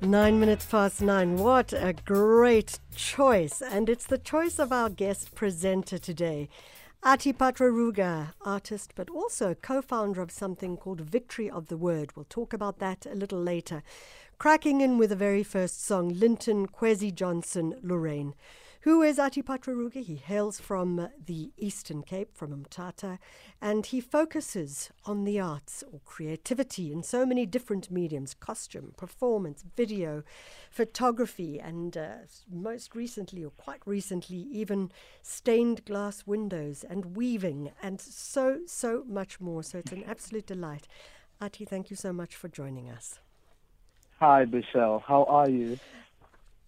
Nine minutes past nine. What a great choice. And it's the choice of our guest presenter today. Athi Patra Ruga, artist, but also co founder of something called Victory of the Word. We'll talk about that a little later. Cracking in with the very first song, Linton Kwesi Johnson Lorraine. Who is Athi Patra Ruga? He hails from the Eastern Cape, from Umtata, and he focuses on the arts or creativity in so many different mediums costume, performance, video, photography, and uh, most recently, or quite recently, even stained glass windows and weaving, and so, so much more. So it's an absolute delight. Athi, thank you so much for joining us. Hi, Michelle. How are you?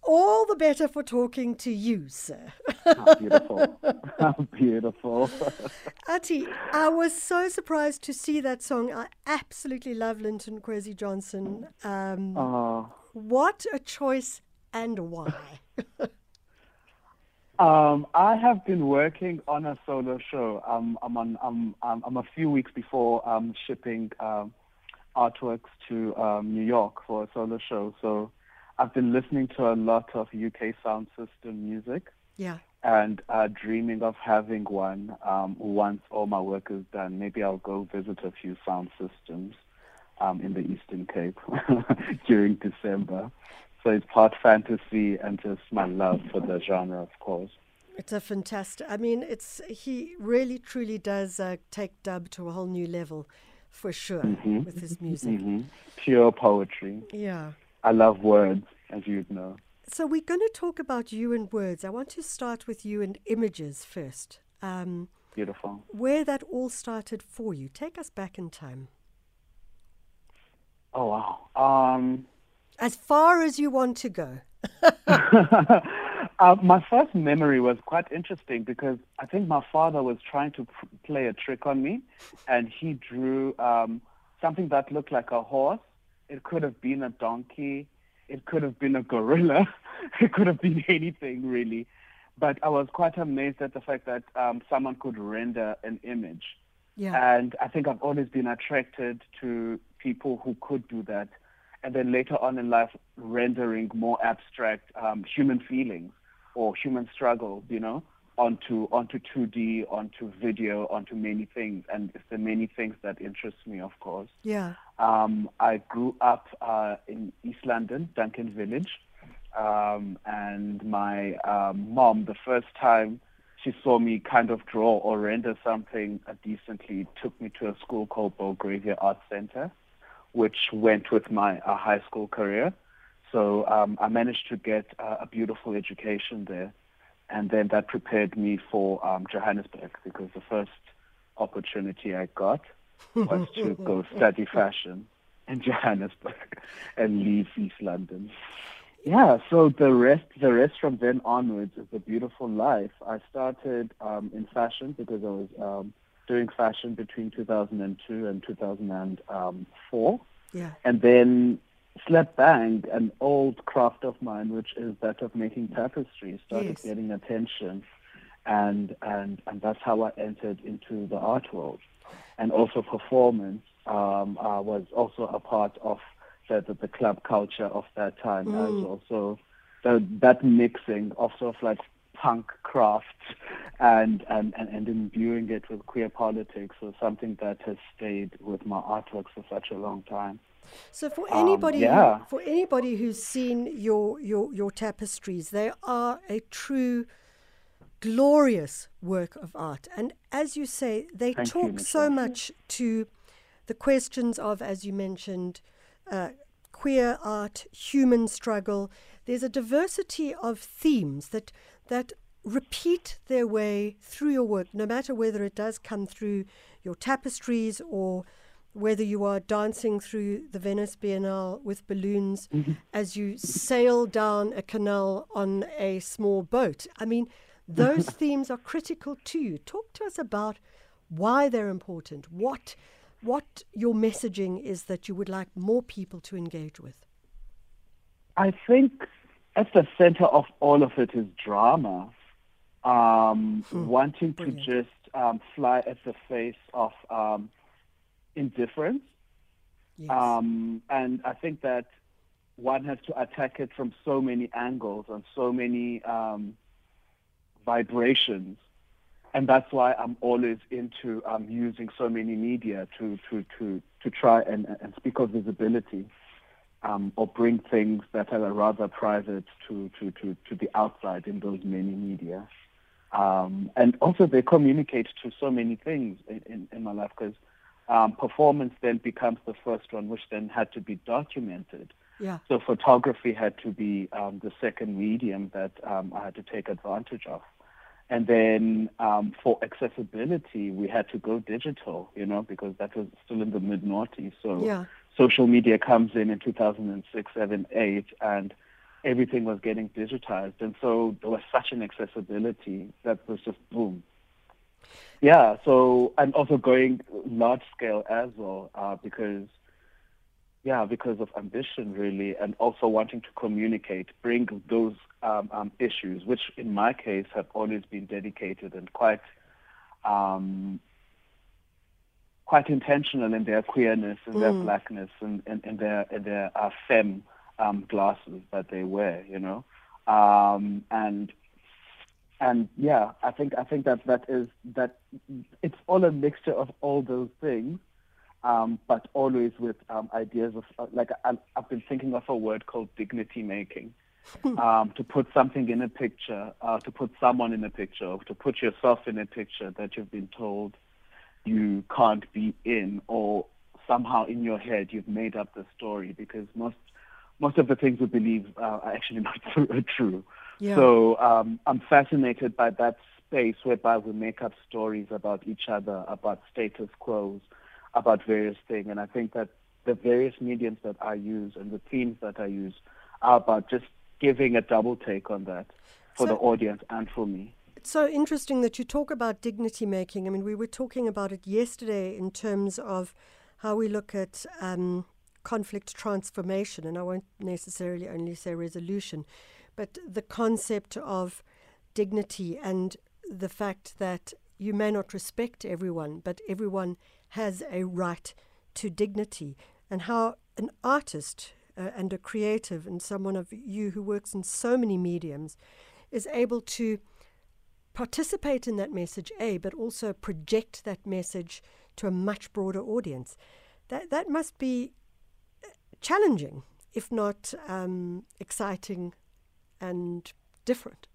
All the better for talking to you, sir. How beautiful. How beautiful. Athi, I was so surprised to see that song. I absolutely love Linton Kwesi Johnson. Um, oh. What a choice and why? um, I have been working on a solo show. Um, I'm, on, I'm, I'm, a few weeks before um, shipping um, artworks to um, New York for a solo show. So I've been listening to a lot of UK sound system music. Yeah. And uh, dreaming of having one um, once all my work is done. Maybe I'll go visit a few sound systems um, in the Eastern Cape during December. So it's part fantasy and just my love for the genre, of course. It's a fantastic. I mean, it's he really truly does uh, take dub to a whole new level, for sure, mm-hmm. with his music. Mm-hmm. Pure poetry. Yeah. I love words, as you know. So we're going to talk about you and words. I want to start with you and images first. Um, Beautiful. Where that all started for you. Take us back in time. Oh wow. Um, as far as you want to go. uh, my first memory was quite interesting because I think my father was trying to pr- play a trick on me, and he drew um, something that looked like a horse it could have been a donkey. It could have been a gorilla. it could have been anything really. But I was quite amazed at the fact that um, someone could render an image. Yeah. And I think I've always been attracted to people who could do that. And then later on in life, rendering more abstract um, human feelings or human struggles, you know onto onto 2D, onto video, onto many things, and it's the many things that interest me, of course. Yeah. Um, I grew up uh, in East London, Duncan Village, um, and my um, mom, the first time she saw me kind of draw or render something uh, decently, took me to a school called Belgravia Art Center, which went with my uh, high school career. So um, I managed to get uh, a beautiful education there and then that prepared me for um, Johannesburg because the first opportunity I got was to go study fashion in Johannesburg and leave East London. Yeah, so the rest, the rest from then onwards is a beautiful life. I started um, in fashion because I was um, doing fashion between 2002 and 2004. Yeah. And then Slap Bang, an old craft of mine, which is that of making tapestries, started yes. getting attention, and and and that's how I entered into the art world, and also performance um, uh, was also a part of the, the, the club culture of that time mm. as well. So that mixing of sort of like punk craft and, and, and, and imbuing it with queer politics was something that has stayed with my artwork for such a long time. So for anybody, um, yeah. who, for anybody who's seen your, your your tapestries, they are a true glorious work of art. And as you say, they Thank talk you, so much to the questions of, as you mentioned, uh, queer art, human struggle. There's a diversity of themes that that repeat their way through your work, no matter whether it does come through your tapestries or whether you are dancing through the Venice Biennale with balloons mm-hmm. as you sail down a canal on a small boat. I mean, those themes are critical to you. Talk to us about why they're important, what, what your messaging is that you would like more people to engage with. I think at the center of all of it is drama. Um, hmm. Wanting Brilliant. to just um, fly at the face of um, indifference. Yes. Um, and I think that one has to attack it from so many angles and so many um, vibrations. And that's why I'm always into um, using so many media to, to, to, to try and, and speak of visibility um, or bring things that are rather private to, to, to, to the outside in those many media. Um, and also they communicate to so many things in, in, in my life because um, performance then becomes the first one, which then had to be documented. Yeah. So photography had to be um, the second medium that um, I had to take advantage of. And then um, for accessibility, we had to go digital, you know, because that was still in the mid noughties. So Yeah. social media comes in in 2006, 7, 8, and everything was getting digitized. And so there was such an accessibility that was just boom. Yeah, so and also going large scale as well, uh, because yeah, because of ambition really, and also wanting to communicate, bring those um, um, issues, which in my case have always been dedicated and quite um, quite intentional in their queerness and their blackness and, and, and their and their uh, femme um, glasses that they wear, you know, um, and and yeah, I think I think that that is that it's all a mixture of all those things, um, but always with um, ideas of uh, like I, I've been thinking of a word called dignity making. um, to put something in a picture, uh, to put someone in a picture, or to put yourself in a picture that you've been told you can't be in, or somehow in your head you've made up the story because most most of the things we believe uh, are actually not true. Yeah. So um, I'm fascinated by that space whereby we make up stories about each other, about status quos, about various things. And I think that the various mediums that I use and the themes that I use are about just giving a double take on that for So- the audience and for me. It's so interesting that you talk about dignity making. I mean, we were talking about it yesterday in terms of how we look at um, conflict transformation, and I won't necessarily only say resolution, but the concept of dignity and the fact that you may not respect everyone, but everyone has a right to dignity, and how an artist uh, and a creative and someone of you who works in so many mediums is able to participate in that message, A, but also project that message to a much broader audience. That, that must be uh, challenging, if not um, exciting and different.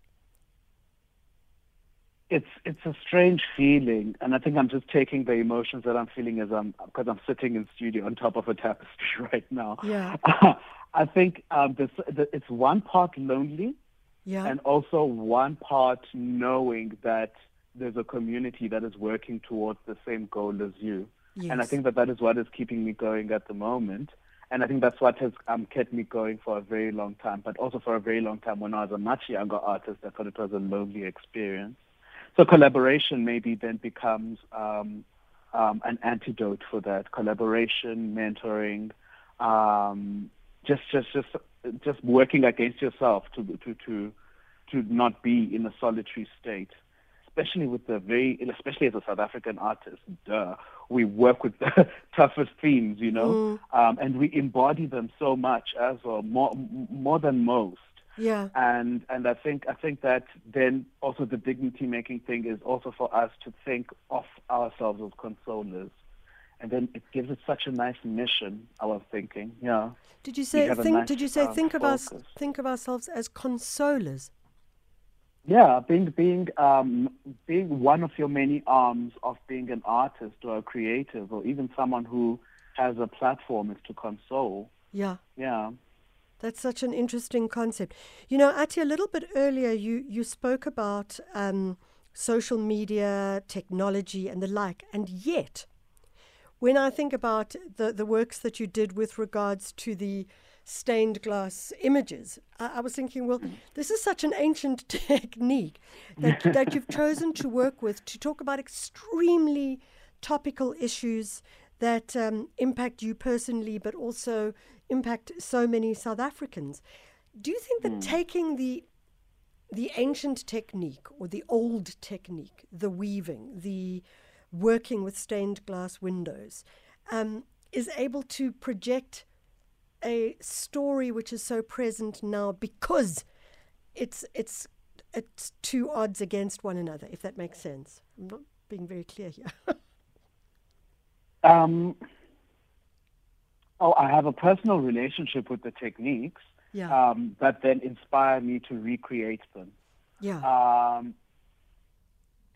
It's it's a strange feeling, and I think I'm just taking the emotions that I'm feeling as I'm because I'm sitting in studio on top of a tapestry right now. Yeah. I think um, this, the, it's one part lonely, Yeah. and also one part knowing that there's a community that is working towards the same goal as you. And I think that that is what is keeping me going at the moment. And I think that's what has um, kept me going for a very long time. But also for a very long time when I was a much younger artist, I thought it was a lonely experience. So collaboration maybe then becomes um, um, an antidote for that. Collaboration, mentoring, um, just just just just working against yourself to to to to not be in a solitary state especially with the very, especially as a South African artist, duh, we work with the toughest themes, you know, um, and we embody them so much as well, more more than most. Yeah. And and I think I think that then also the dignity making thing is also for us to think of ourselves as consolers. And then it gives it such a nice mission, I was thinking. Yeah. Did you say think? nice, did you say um, think of us? Think of ourselves as consolers. Yeah, being being um, being one of your many arms of being an artist or a creative or even someone who has a platform is to console. Yeah. Yeah. That's such an interesting concept. You know, Athi, a little bit earlier, you, you spoke about um, social media, technology, and the like. And yet, when I think about the, the works that you did with regards to the stained glass images, I, I was thinking, well, this is such an ancient technique that, that you've chosen to work with to talk about extremely topical issues that um, impact you personally, but also impact so many South Africans. Do you think that taking the the ancient technique or the old technique, the weaving, the working with stained glass windows, um, is able to project a story which is so present now because it's it's it's two odds against one another, if that makes sense. I'm not being very clear here. um, oh, I have a personal relationship with the techniques yeah. um, that then inspire me to recreate them. Yeah. Um,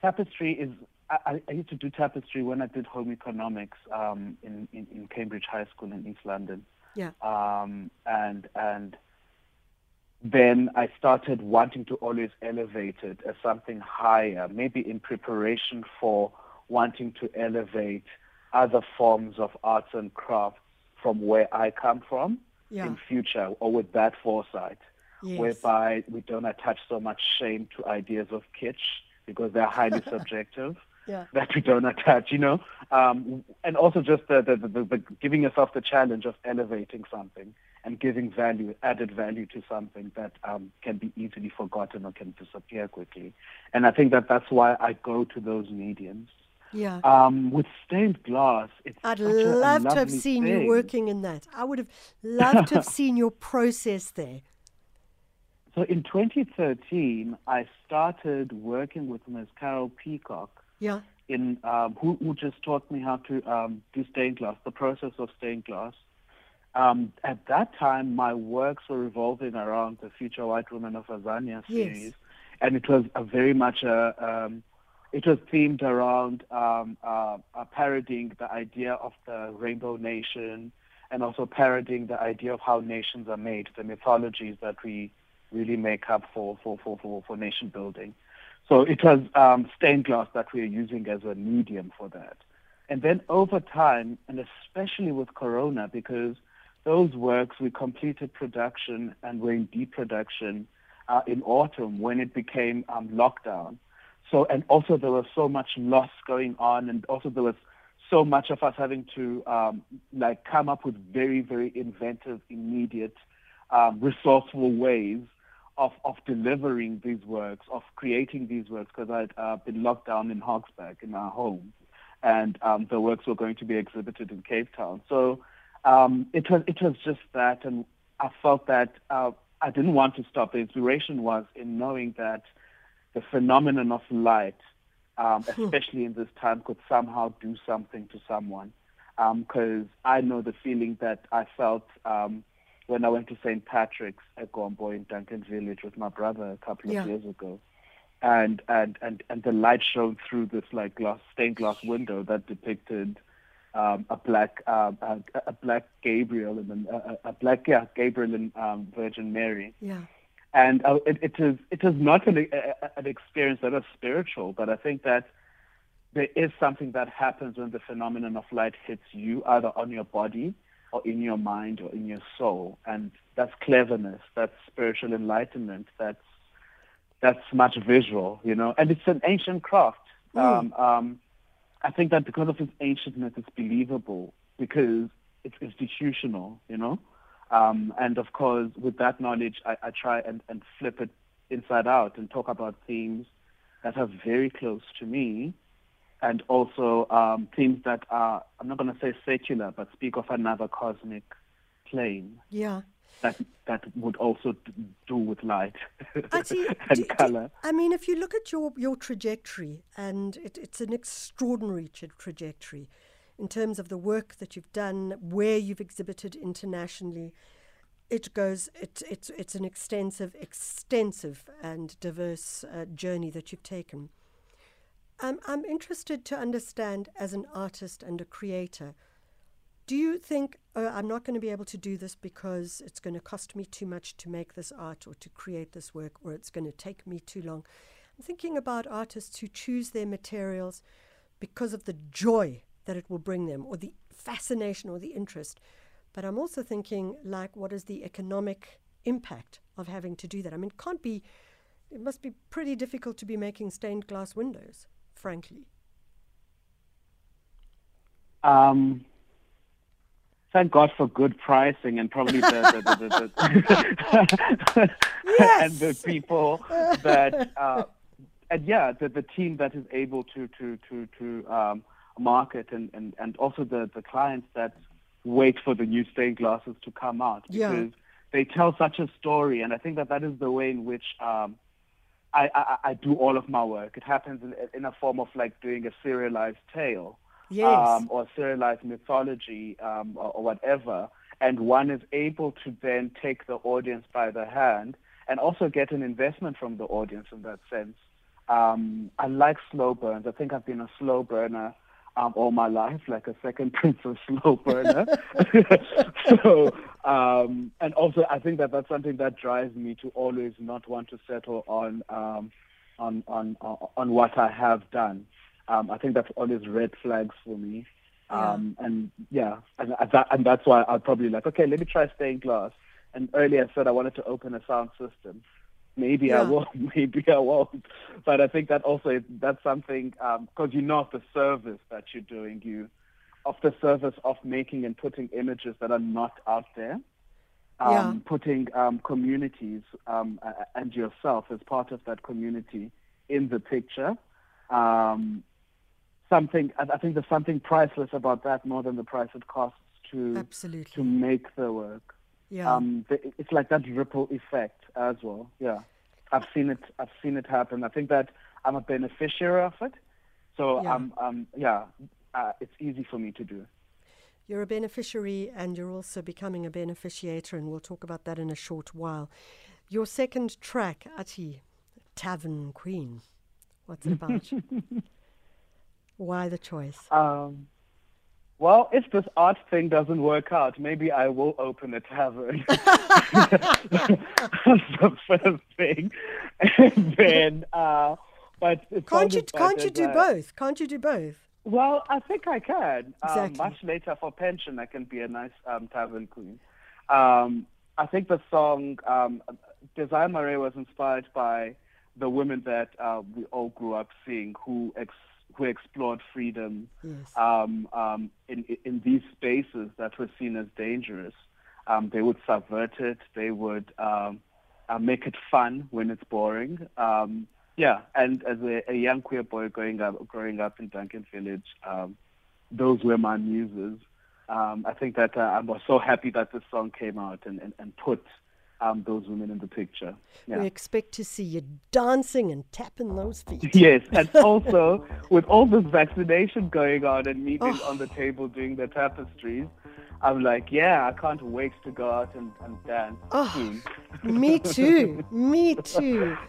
tapestry is. I, I, used to do tapestry when I did home economics um, in, in, in, Cambridge High School in East London. Yeah. Um, and and then I started wanting to always elevate it as something higher, maybe in preparation for wanting to elevate other forms of arts and crafts from where I come from yeah. in future or with that foresight, yes. whereby we don't attach so much shame to ideas of kitsch because they're highly subjective. Yeah. That we don't attach, you know, um, and also just the, the, the, the giving yourself the challenge of elevating something and giving value, added value to something that um, can be easily forgotten or can disappear quickly. And I think that that's why I go to those mediums. Yeah. Um, with stained glass, it's I'd such a- a love to have seen thing. you working in that. I would have loved to have seen your process there. So in 2013, I started working with Ms. Carol Peacock, Yeah. in um, who, who just taught me how to um, do stained glass, the process of stained glass. Um, at that time, my works were revolving around the Future White Woman of Azania Yes. series, and it was a very much a um, it was themed around um, uh, uh, parodying the idea of the Rainbow Nation, and also parodying the idea of how nations are made, the mythologies that we really make up for for for for, for nation building. So it was um, stained glass that we are using as a medium for that. And then over time, and especially with Corona, because those works we completed production and were in deep production uh, in autumn when it became um, lockdown. So and also there was so much loss going on, and also there was so much of us having to um, like come up with very very inventive, immediate, um, resourceful ways of, of delivering these works, of creating these works, because I'd uh, been locked down in Hogsback in our home, and um, the works were going to be exhibited in Cape Town. So um, it was it was just that, and I felt that uh, I didn't want to stop. The inspiration was in knowing that the phenomenon of light, um, especially in this time, could somehow do something to someone. Because I know the feeling that I felt um, when I went to St. Patrick's at Gombo in Duncan Village with my brother a couple of Yeah. years ago. And, and, and, and the light shone through this like glass, stained glass window that depicted um, a black um, a, a black Gabriel and a, a black yeah Gabriel and um, Virgin Mary Yeah. And uh, it, it is it is not an, a, an experience that is spiritual, but I think that there is something that happens when the phenomenon of light hits you, either on your body or in your mind or in your soul, and that's cleverness, that's spiritual enlightenment, that's that's much visual, you know, and it's an ancient craft. Um, um, I think that because of its ancientness, it's believable because it's institutional, you know. Um, and of course, with that knowledge, I, I try and, and flip it inside out and talk about themes that are very close to me, and also um, themes that are, I'm not going to say secular, but speak of another cosmic plane Yeah. that that would also do with light see. and do- do- color. I mean, if you look at your, your trajectory, and it, it's an extraordinary tra- trajectory in terms of the work that you've done, where you've exhibited internationally. It goes. It's it's it's an extensive, extensive and diverse uh, journey that you've taken. Um, I'm interested to understand, as an artist and a creator, do you think oh, I'm not going to be able to do this because it's going to cost me too much to make this art or to create this work, or it's going to take me too long? I'm thinking about artists who choose their materials because of the joy that it will bring them, or the fascination or the interest. But I'm also thinking, like, what is the economic impact of having to do that? I mean, it can't be, it must be pretty difficult to be making stained glass windows, frankly. Um, thank God for good pricing and probably the, the, the, the and the people that uh, and yeah the, the team that is able to to to to um, market and, and, and also the, the clients that wait for the new stained glasses to come out Yeah. because they tell such a story, and I think that that is the way in which um, I, I, I do all of my work. It happens in, in a form of like doing a serialized tale Yes. um, or serialized mythology um, or, or whatever, and one is able to then take the audience by the hand and also get an investment from the audience in that sense. Um, I like slow burns. I think I've been a slow burner um, all my life, like a second prince of slow burner. so, um, and also I think that that's something that drives me to always not want to settle on um, on, on on on what I have done. Um, I think that's always red flags for me. Um, and yeah, and, that, and that's why I'd probably like, okay, let me try stained glass. And earlier I said I wanted to open a sound system. Maybe I Yeah. will, maybe I won't. But I think that also that's something because you know of the service that you're doing, you of the service of making and putting images that are not out there, um, Yeah. putting um, communities um, and yourself as part of that community in the picture. Um, something I I think there's something priceless about that more than the price it costs to Absolutely. to make the work. Yeah. Um, the, it's like that ripple effect as well. Yeah, I've seen it. I've seen it happen. I think that I'm a beneficiary of it. So Yeah. um, um, yeah, uh, it's easy for me to do. You're a beneficiary and you're also becoming a beneficiator, and we'll talk about that in a short while. Your second track, Athi, Tavern Queen. What's it about? Why the choice? Um, well, if this art thing doesn't work out, maybe I will open a tavern. That's the first thing, and then. Uh, but Can't you can't you do both? Can't you do both? Well, I think I can. Exactly. Um, much later for pension, I can be a nice um, tavern queen. Um, I think the song um, Desire Marea was inspired by the women that uh, we all grew up seeing who ex- who explored freedom Yes. um, um, in in these spaces that were seen as dangerous. Um, they would subvert it. They would um, uh, make it fun when it's boring. Um, yeah, and as a, a young queer boy growing up, growing up in Duncan Village, um, those were my muses. Um, I think that uh, I was so happy that this song came out and, and, and put um, those women in the picture. Yeah. We expect to see you dancing and tapping those feet. Yes, and also with all this vaccination going on and me being Oh. on the table doing the tapestries, I'm like, yeah, I can't wait to go out and, and dance. Oh. soon. Me too. Me too.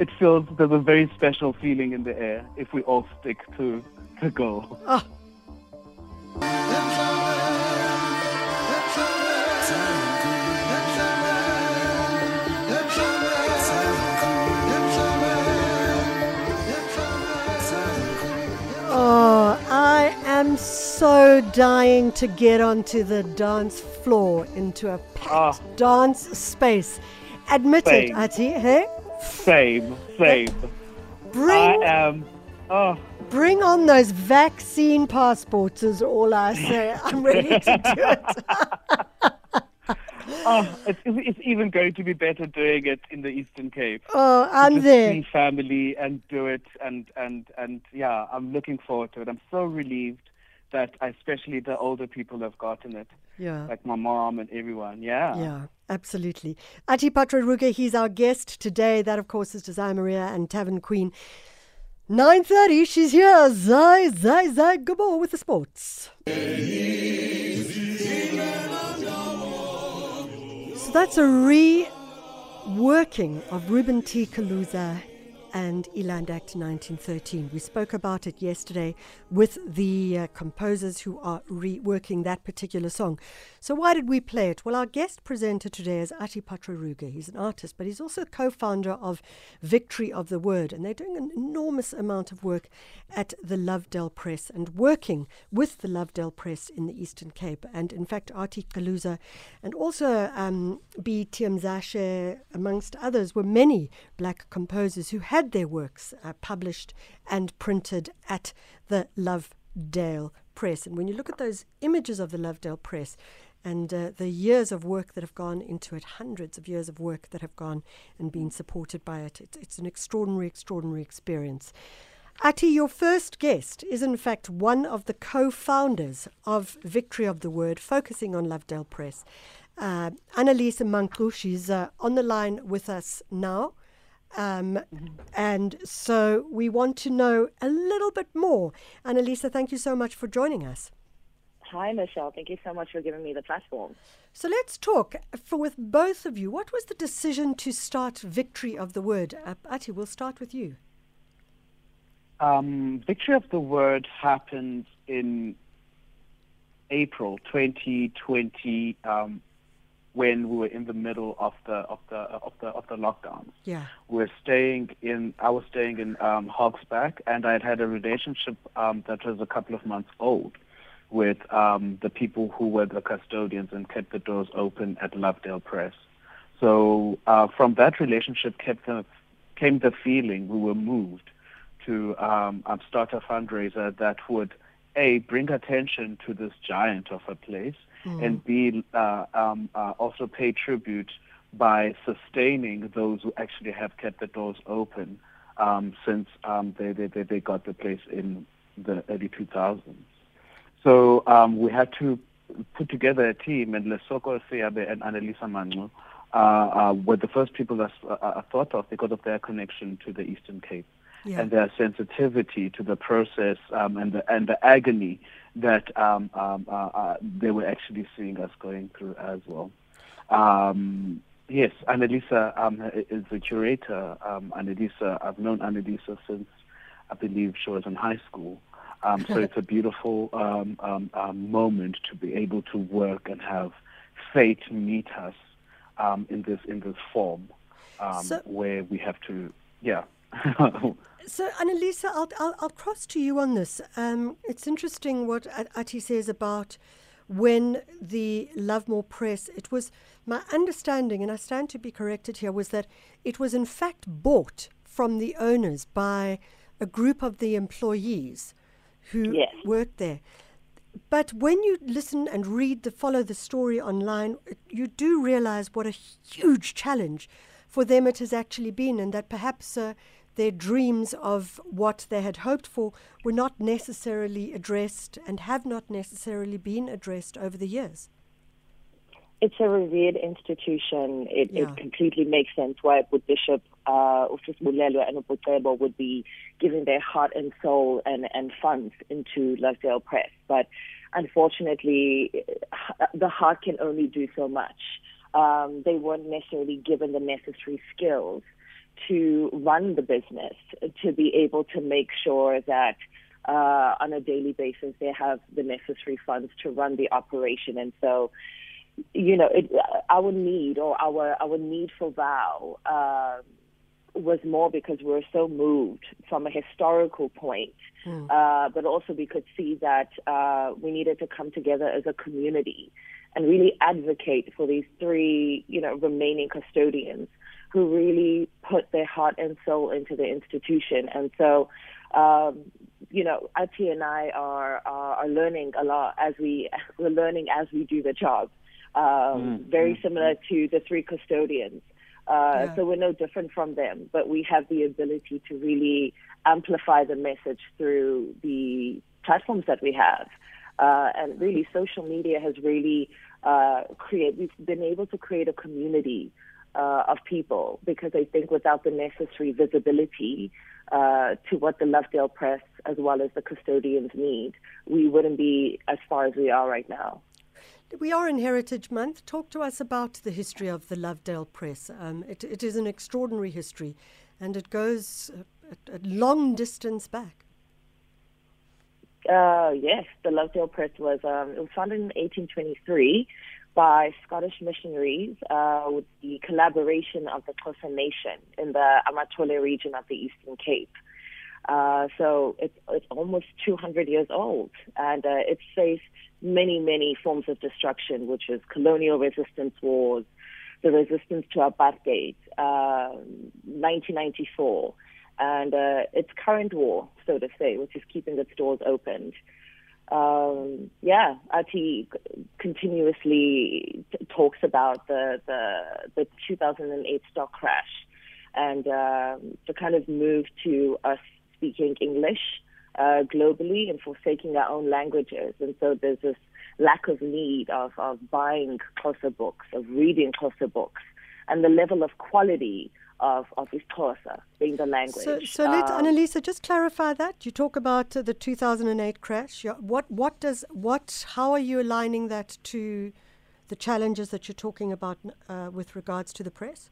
It feels there's a very special feeling in the air if we all stick to the goal. Oh, so dying to get onto the dance floor into a packed Ah. dance space. Admit it, Same. Athi, hey? Same, same. I Bring am. Oh, Bring on those vaccine passports, is all I say. I'm ready to do it. oh it's, it's even going to be better doing it in the Eastern Cape. Oh, I'm Just there. see family and do it and and and yeah i'm looking forward to it i'm so relieved that especially the older people have gotten it Yeah. like my mom and everyone yeah Yeah, absolutely. Athi Patra Ruga, he's our guest today. That, of course, is Desire Marea and Tavern Queen. 9.30, she's here. Zai, Zai, Zai, Gabo with the sports. So that's a reworking of Reuben T. Caluza and iLand Act 1913. We spoke about it yesterday with the uh, composers who are reworking that particular song. So, why did we play it? Well, our guest presenter today is Athi Patra Ruga. He's an artist, but he's also co founder of Victory of the Word, and they're doing an enormous amount of work at the Lovedale Press and working with the Lovedale Press in the Eastern Cape. And in fact, R.T. Caluza and also um, B. Tyamzashe, amongst others, were many black composers who had their works uh, published and printed at the Lovedale Press. And when you look at those images of the Lovedale Press, and uh, the years of work that have gone into it, hundreds of years of work that have gone and been supported by it. It's, it's an extraordinary, extraordinary experience. Athi, your first guest is in fact one of the co founders of Victory of the Word, focusing on Lovedale Press. Uh, Annalisa Manku, she's uh, on the line with us now. Um, and so we want to know a little bit more. Annalisa, thank you so much for joining us. Hi, Michelle. Thank you so much for giving me the platform. So let's talk for with both of you. What was the decision to start Victory of the Word? Uh, Athi, we'll start with you. Um, Victory of the Word happened in April 2020 um, when we were in the middle of the of the of the of the lockdowns. Yeah, we are staying in. I was staying in um, Hogsback, and I had had a relationship um, that was a couple of months old with um, the people who were the custodians and kept the doors open at Lovedale Press. So uh, from that relationship kept the, came the feeling we were moved to um, um, start a fundraiser that would a bring attention to this giant of a place mm. and b uh, um, uh, also pay tribute by sustaining those who actually have kept the doors open um, since um, they, they, they got the place in the early 2000s. So um, we had to put together a team, and Lesoko Seabe and Annalisa Mangu uh, uh, were the first people that uh, I thought of because of their connection to the Eastern Cape yeah. and their sensitivity to the process um, and the and the agony that um, um, uh, uh, they were actually seeing us going through as well. Um, yes, Annalisa um, is the curator. Um, Annalisa, I've known Annalisa since I believe she was in high school. Um, so it's a beautiful um, um, um, moment to be able to work and have fate meet us um, in this in this form um, so, where we have to, yeah. so Annalisa, I'll, I'll, I'll cross to you on this. it's interesting what Athi says about when the Lovedale Press, it was my understanding, and I stand to be corrected here, was that it was in fact bought from the owners by a group of the employees who yes. worked there. But when you listen and read the follow the story online, you do realize what a huge challenge for them it has actually been, and that perhaps uh, their dreams of what they had hoped for were not necessarily addressed and have not necessarily been addressed over the years it's a revered institution. It, yeah. it completely makes sense why Bishop uh, Mulelo and Uputebo would be giving their heart and soul and, and funds into Lovedale Press. But unfortunately, the heart can only do so much. Um, they weren't necessarily given the necessary skills to run the business, to be able to make sure that uh, on a daily basis they have the necessary funds to run the operation. And so you know, it, our need or our our need for vow uh, was more because we were so moved from a historical point, mm. uh, but also we could see that uh, we needed to come together as a community and really advocate for these three, you know, remaining custodians who really put their heart and soul into the institution. And so, um, you know, Athi and I are, are, are learning a lot as we we're learning as we do the job um, mm, very mm, similar mm. to the three custodians. Uh, yeah. So we're no different from them, but we have the ability to really amplify the message through the platforms that we have. Uh, and really, social media has really uh, create. We've been able to create a community uh, of people because I think without the necessary visibility uh, to what the Lovedale Press as well as the custodians need, we wouldn't be as far as we are right now. We are in Heritage Month. Talk to us about the history of the Lovedale Press. Um, it, it is an extraordinary history, and it goes a, a long distance back. Uh, yes, the Lovedale Press was um, it was founded in 1823 by Scottish missionaries uh, with the collaboration of the Xhosa Nation in the Amatole region of the Eastern Cape. Uh, so it's, it's almost 200 years old, and uh, it's faced many, many forms of destruction, which is colonial resistance wars, the resistance to apartheid, uh, 1994, and uh, its current war, so to say, which is keeping its doors opened. Um, yeah, Athi continuously t- talks about the, the the 2008 stock crash and uh, the kind of move to us speaking English uh, globally and forsaking our own languages. And so there's this lack of need of, of buying Xhosa books, of reading Xhosa books, and the level of quality of, of Xhosa being the language. So, so let um, Annalisa just clarify that. You talk about uh, the 2008 crash. What, what does, what, how are you aligning that to the challenges that you're talking about uh, with regards to the press?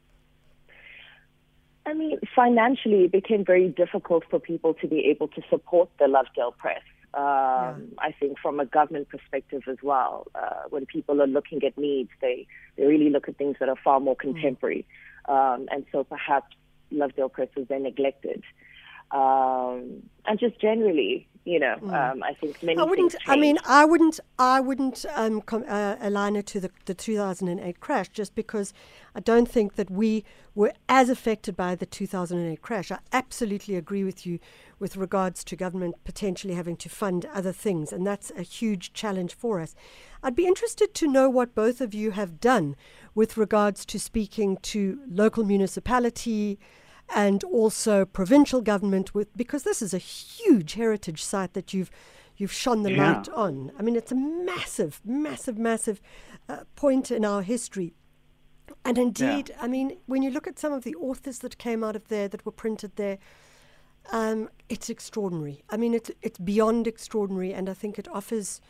I mean, financially, it became very difficult for people to be able to support the Lovedale Press. Um, yeah. I think from a government perspective as well, uh, when people are looking at needs, they, they really look at things that are far more mm. contemporary. Mm. Um, and so perhaps Lovedale Press was then neglected. Um, and just generally, you know, mm. um, I think many. I wouldn't. I mean, I wouldn't. I wouldn't um, com- uh, align it to the, the 2008 crash, just because I don't think that we were as affected by the 2008 crash. I absolutely agree with you with regards to government potentially having to fund other things, and that's a huge challenge for us. I'd be interested to know what both of you have done with regards to speaking to local municipality and also provincial government with because this is a huge heritage site that you've you've shone the yeah. light on. I mean, it's a massive, massive, massive uh, point in our history. And indeed, yeah. I mean, when you look at some of the authors that came out of there that were printed there, um, it's extraordinary. I mean, it's it's beyond extraordinary, and I think it offers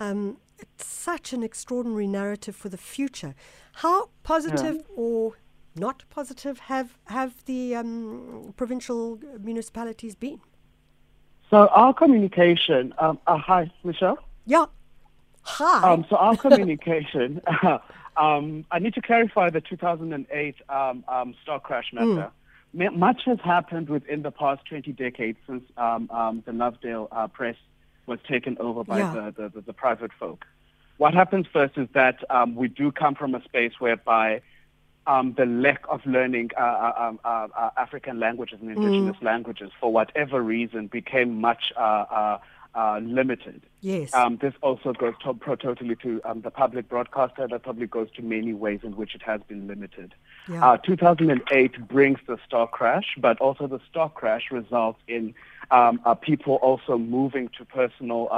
um, such an extraordinary narrative for the future. How positive yeah. or not positive have have the um, provincial municipalities been? So our communication. Um, uh, hi, Michelle. Yeah. Hi. Um, so our communication. um, I need to clarify the 2008 um, um, stock crash matter. Mm. much has happened within the past 20 decades since um, the Lovedale uh, press was taken over by yeah. the, the, the, private folk. What happens first is that we do come from a space whereby um, the lack of learning uh, uh, um, uh, uh, African languages and indigenous mm. languages, for whatever reason, became much uh, uh, limited. Yes. Um, this also goes to, totally to um, the public broadcaster. That probably goes to many ways in which it has been limited. Yeah. 2008 brings the stock crash, but also the stock crash results in um, people also moving to personal.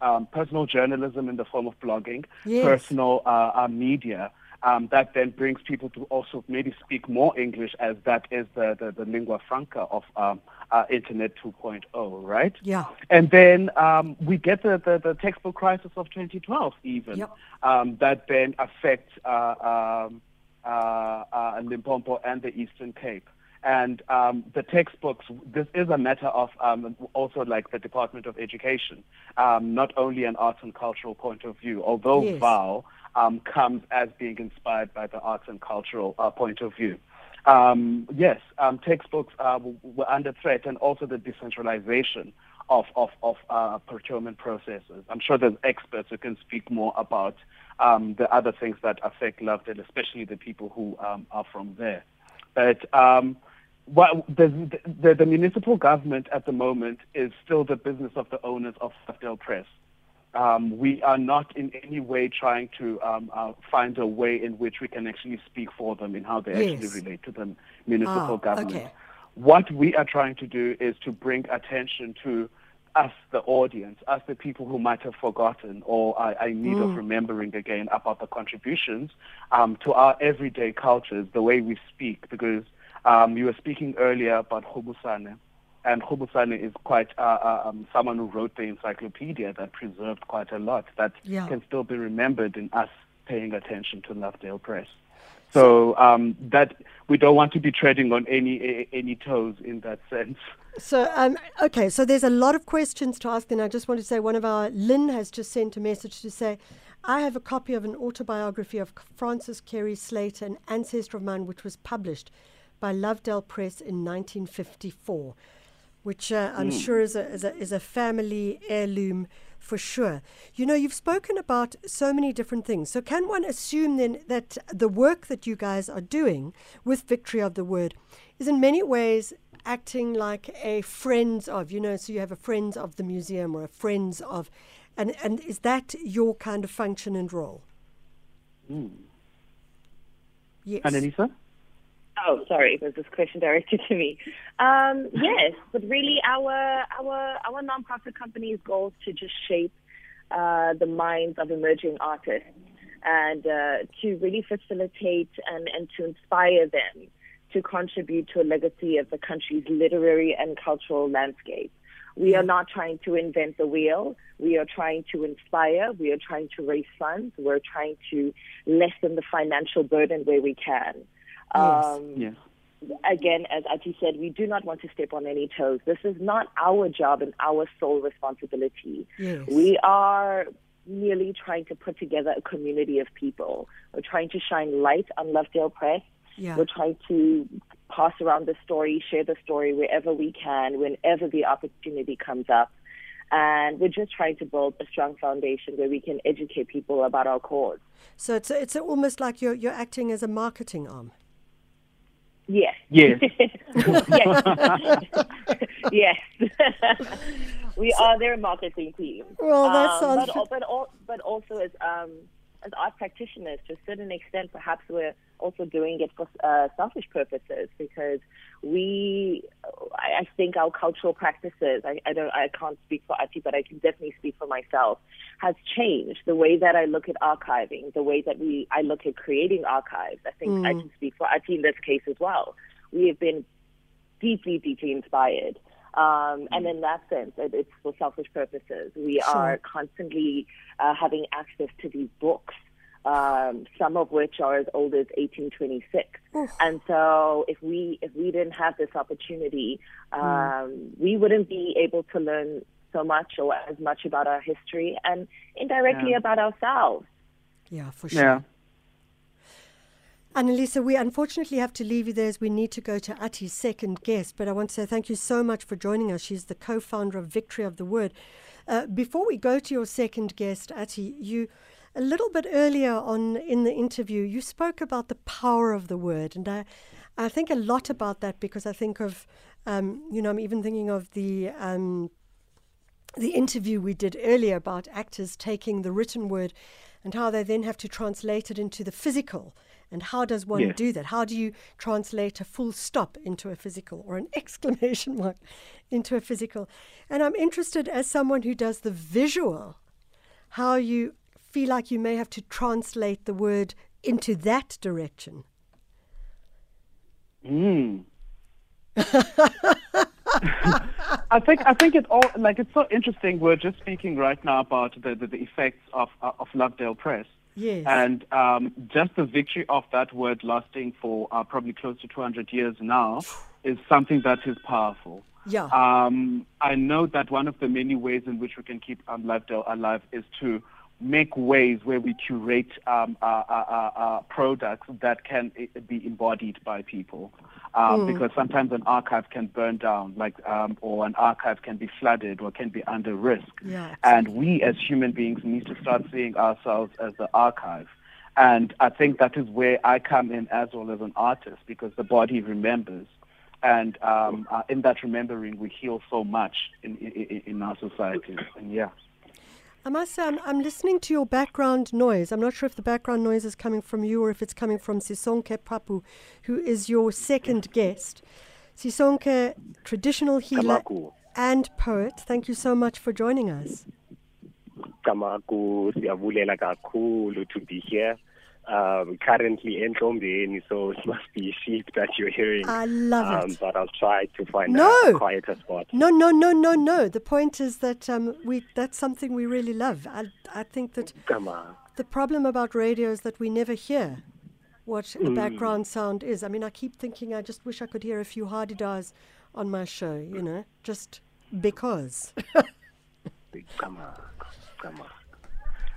Um, personal journalism in the form of blogging, yes. personal media, um, that then brings people to also maybe speak more English as that is the, the, the lingua franca of um, uh, Internet 2.0, right? Yeah. And then um, we get the, the, the, textbook crisis of 2012 even, yep. Um, that then affects uh, um, uh, uh, Limpopo and the Eastern Cape. And um, the textbooks, this is a matter of um, also like the Department of Education, um, not only an arts and cultural point of view, although yes. VOW um, comes as being inspired by the arts and cultural uh, point of view. Um, yes, um, textbooks uh, were under threat, and also the decentralization of of, of uh, procurement processes. I'm sure there's experts who can speak more about um, the other things that affect Lovedale, especially the people who um, are from there. But well, the, the, the municipal government at the moment is still the business of the owners of Lovedale Press. Um, we are not in any way trying to um, uh, find a way in which we can actually speak for them in how they yes. actually relate to the municipal oh, government. Okay. What we are trying to do is to bring attention to us, the audience, us, the people who might have forgotten or are, in need mm. of remembering again about the contributions um, to our everyday cultures, the way we speak. Because um, you were speaking earlier about Hobusane and Hobusane is quite uh, uh, um, someone who wrote the encyclopedia that preserved quite a lot that yeah. can still be remembered in us paying attention to Lovedale Press. So um, that we don't want to be treading on any any toes in that sense. So um, okay, so there's a lot of questions to ask, and I just want to say one of our Lynn has just sent a message to say. I have a copy of an autobiography of Francis Carey Slater, an ancestor of mine, which was published by Lovedale Press in 1954 which uh, I'm mm. sure is a, is, a, is a family heirloom for sure. You know, you've spoken about so many different things. So, can one assume then that the work that you guys are doing with Victory of the Word is in many ways acting like a friends of, you know, so you have a friends of the museum or a friends of, and, and is that your kind of function and role? Mm. Yes. Annalisa? Oh, sorry, was this question directed to me? Um, yes, but really, our our our nonprofit company's goal is to just shape uh, the minds of emerging artists and uh, to really facilitate and, and to inspire them to contribute to a legacy of the country's literary and cultural landscape. We are not trying to invent the wheel. We are trying to inspire. We are trying to raise funds. We're trying to lessen the financial burden where we can. Yes. Um, Yes. again, as Athi said, we do not want to step on any toes. This is not our job and our sole responsibility. Yes. We are merely trying to put together a community of people. We're trying to shine light on Lovedale Press. Yeah. We're trying to pass around the story, share the story wherever we can, whenever the opportunity comes up. And we're just trying to build a strong foundation where we can educate people about our cause. So it's it's almost like you're you're acting as a marketing arm. Yes. Yes. yes. yes. we are their marketing team. Well, that Um, sounds But, al- but, but also as um, as art practitioners, to a certain extent, perhaps we're also doing it for uh, selfish purposes because we, I, I think our cultural practices, I, I don't, I can't speak for Athi, but I can definitely speak for myself, has changed the way that I look at archiving, the way that we, I look at creating archives. I think I can speak for Athi in this case as well. We have been deeply, deeply inspired. Um, and in that sense, it, it's for selfish purposes. We Sure. are constantly uh, having access to these books, um, some of which are as old as 1826. And so, if we if we didn't have this opportunity, um, we wouldn't be able to learn so much or as much about our history and indirectly Yeah. about ourselves. Yeah, for sure. Yeah. Annalisa, we unfortunately have to leave you there as we need to go to Athi's second guest, but I want to say thank you so much for joining us. She's the co founder of Victory of the Word. Uh, before we go to your second guest, Athi, you a little bit earlier on in the interview, you spoke about the power of the word, and I, I think a lot about that because I think of, um, you know, I'm even thinking of the um, the interview we did earlier about actors taking the written word and how they then have to translate it into the physical. And how does one Yes. do that? How do you translate a full stop into a physical or an exclamation mark into a physical? And I'm interested, as someone who does the visual, how you feel like you may have to translate the word into that direction. Mm. I think I think it all like it's so interesting. We're just speaking right now about the the, the effects of of Lovedale Press. Yes. And um, just the victory of that word lasting for uh, probably close to 200 years now is something that is powerful. Yeah. Um, I know that one of the many ways in which we can keep um, Lovedale alive is to make ways where we curate um, uh, uh, uh, uh, products that can uh, be embodied by people. Um, Because sometimes an archive can burn down, like, um, or an archive can be flooded or can be under risk. Yeah, And we as human beings need to start seeing ourselves as the archive. And I think that is where I come in as well as an artist because the body remembers. And um, uh, in that remembering, we heal so much in, in, in our societies. And yeah. I must say, I'm, I'm listening to your background noise. I'm not sure if the background noise is coming from you or if it's coming from Sisonke Papu, who is your second guest. Sisonke, traditional healer Camagu. and poet, thank you so much for joining us. Camagu, to be here. Um, currently in Tombeni, so it must be sheep that you're hearing. I love um, it. But I'll try to find No. a quieter spot. No, no, no, no, no. The point is that um, we that's something we really love. I, I think that Kama. the problem about radio is that we never hear what the Mm. background sound is. I mean, I keep thinking I just wish I could hear a few hadedas on my show, you know, just because. Kama. Kama.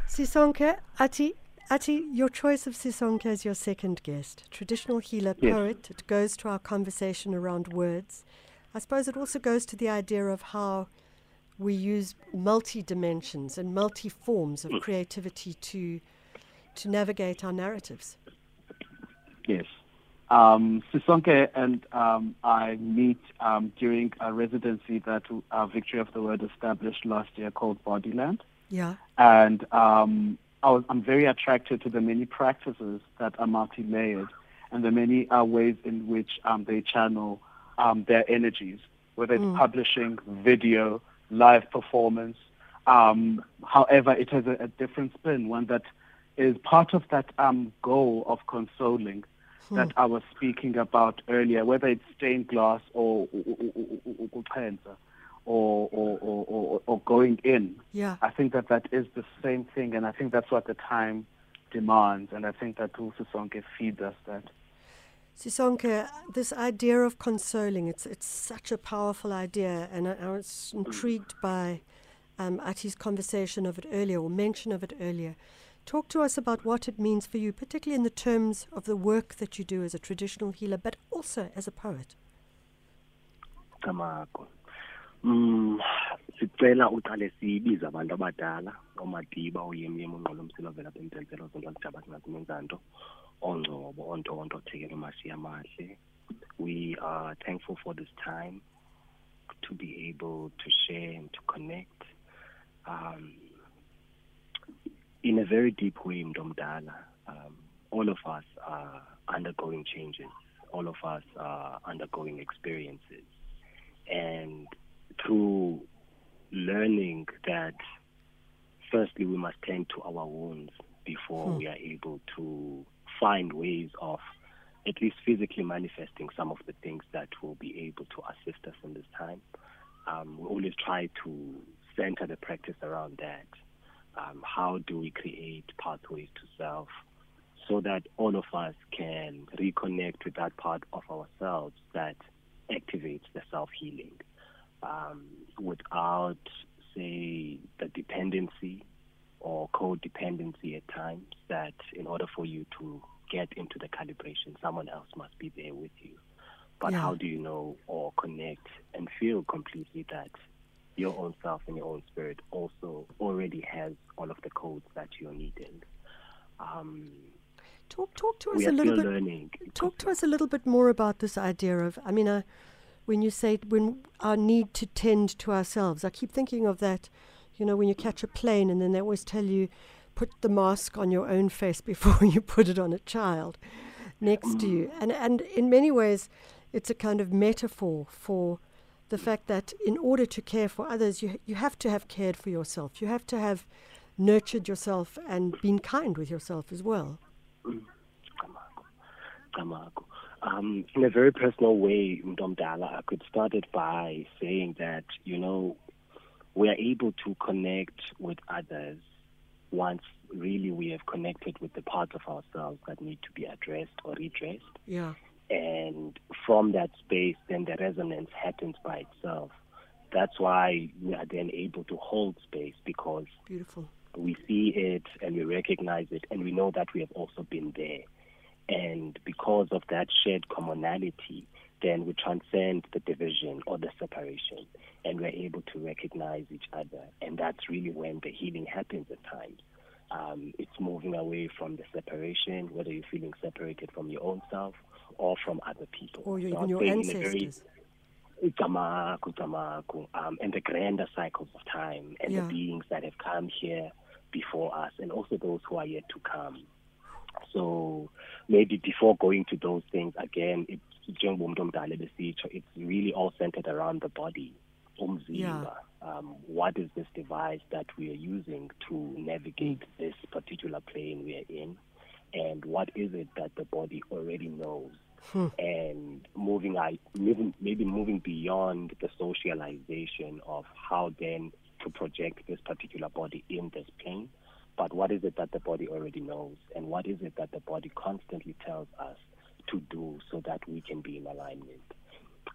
Sisonke, Athi, Athi, your choice of Sisonke as your second guest, traditional healer, Yes. poet, it goes to our conversation around words. I suppose it also goes to the idea of how we use multi dimensions and multi forms of creativity to to navigate our narratives. Yes. Um, Sisonke and um, I meet um, during a residency that uh, Victory of the Word established last year called Bodyland. Yeah. And um, I was, I'm very attracted to the many practices that are multi-layered and the many uh, ways in which um, they channel um, their energies, whether it's mm. publishing, video, live performance. Um, however, it has a, a, different spin, one that is part of that um, goal of consoling hmm. that I was speaking about earlier, whether it's stained glass or or, or, or, or, going in. Yeah. I think that that is the same thing, and I think that's what the time demands, and I think that Sisonke feeds us that. Sisonke, this idea of consoling, it's, it's such a powerful idea, and I, I was intrigued by um, Athi's conversation of it earlier, or mention of it earlier. Talk to us about what it means for you, particularly in the terms of the work that you do as a traditional healer, but also as a poet. Mm sicela uqale sibize abantu abadala oyemyem ongcobo ontonto thekela umashiya amahle we are thankful for this time to be able to share and to connect um, in a very deep way mntomdala. Um, all of us are undergoing changes. All of us are undergoing experiences. And through learning that firstly we must tend to our wounds before hmm. we are able to find ways of at least physically manifesting some of the things that will be able to assist us in this time. Um, we always try to center the practice around that. Um, how do we create pathways to self so that all of us can reconnect with that part of ourselves that activates the self healing? Um, without, say, the dependency or codependency at times, that in order for you to get into the calibration, someone else must be there with you. But yeah. how do you know or connect and feel completely that your own self and your own spirit also already has all of the codes that you're needing? Um, talk talk to us a little bit. Learning. Talk to us a little bit more about this idea of. I mean, I when you say when our need to tend to ourselves. I keep thinking of that, you know, when you catch a plane and then they always tell you put the mask on your own face before you put it on a child next to you. And and in many ways it's a kind of metaphor for the fact that in order to care for others you you have to have cared for yourself. You have to have nurtured yourself and been kind with yourself as well. Mm. Um, in a very personal way, Mdomdala, I could start it by saying that, you know, we are able to connect with others once really we have connected with the parts of ourselves that need to be addressed or redressed. Yeah. And from that space, then the resonance happens by itself. That's why we are then able to hold space because beautiful. We see it and we recognize it, and we know that we have also been there. And because of that shared commonality, then we transcend the division or the separation and we're able to recognize each other. And that's really when the healing happens at times. Um, it's moving away from the separation, whether you're feeling separated from your own self or from other people. Or so even your ancestors. um, and the grander cycles of time and yeah. the beings that have come here before us and also those who are yet to come. So maybe before going to those things again, it's it's really all centered around the body. Yeah. Um, what is this device that we are using to navigate this particular plane we are in? And what is it that the body already knows? Hmm. And moving, maybe, maybe moving beyond the socialization of how then to project this particular body in this plane but what is it that the body already knows? And what is it that the body constantly tells us to do so that we can be in alignment?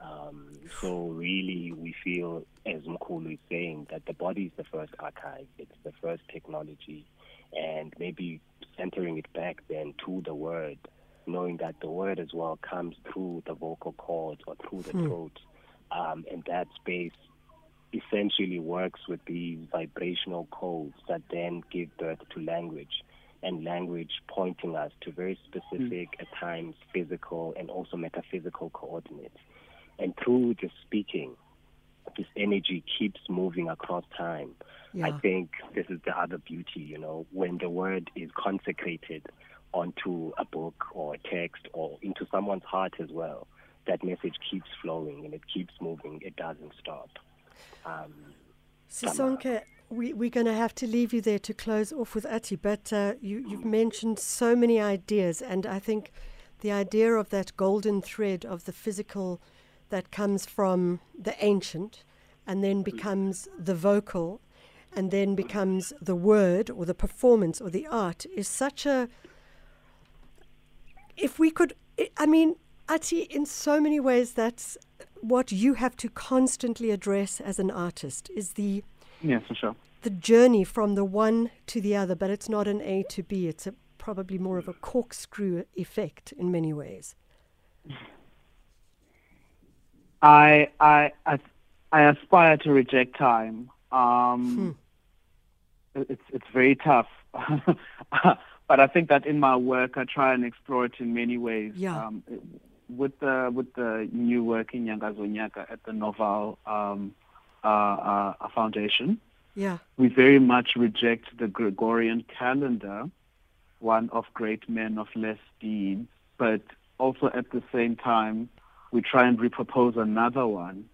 Um, so really, we feel, as Mkulu is saying, that the body is the first archive. It's the first technology, and maybe centering it back then to the word, knowing that the word as well comes through the vocal cords or through the hmm. throat, um, and that space essentially works with these vibrational codes that then give birth to language and language pointing us to very specific, mm. at times physical and also metaphysical coordinates. And through the speaking, this energy keeps moving across time. Yeah. I think this is the other beauty, you know, when the word is consecrated onto a book or a text or into someone's heart as well, that message keeps flowing and it keeps moving. It doesn't stop. Um, Sisonke, we, we're going to have to leave you there to close off with Athi, but uh, you, you've mentioned so many ideas, and I think the idea of that golden thread of the physical that comes from the ancient and then becomes the vocal and then becomes the word or the performance or the art is such a. If we could, I mean, Athi, in so many ways, that's what you have to constantly address as an artist is the. Yeah, for sure. The journey from the one to the other, but it's not an A to B. It's a, probably more of a corkscrew effect in many ways. I I I, I aspire to reject time. Um, hmm. It's it's very tough, but I think that in my work I try and explore it in many ways. Yeah. Um, with the with the new work in Nyangazonyaka at the Norval um, uh, uh, Foundation. Yeah. We very much reject the Gregorian calendar, one of great men of less deeds, but also at the same time we try and repropose another one,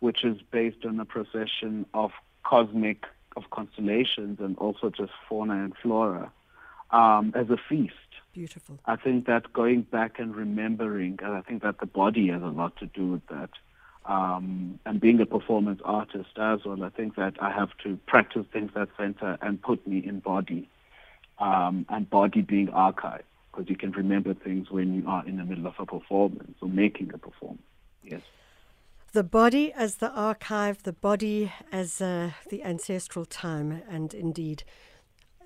which is based on a procession of cosmic, of constellations and also just fauna and flora um, as a feast. Beautiful. I think that going back and remembering, and I think that the body has a lot to do with that. Um, and being a performance artist as well, I think that I have to practice things that center and put me in body, um, and body being archive because you can remember things when you are in the middle of a performance or making a performance. Yes. The body as the archive, the body as uh, the ancestral time, and indeed,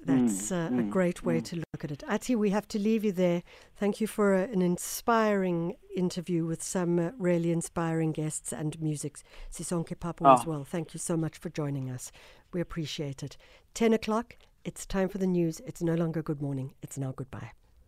that's uh, mm, a great way mm. to look at it. Athi, we have to leave you there. Thank you for uh, an inspiring interview with some uh, really inspiring guests and music. Sisonke Papu oh. as well. Thank you so much for joining us. We appreciate it. 10 o'clock, it's time for the news. It's no longer good morning, it's now goodbye.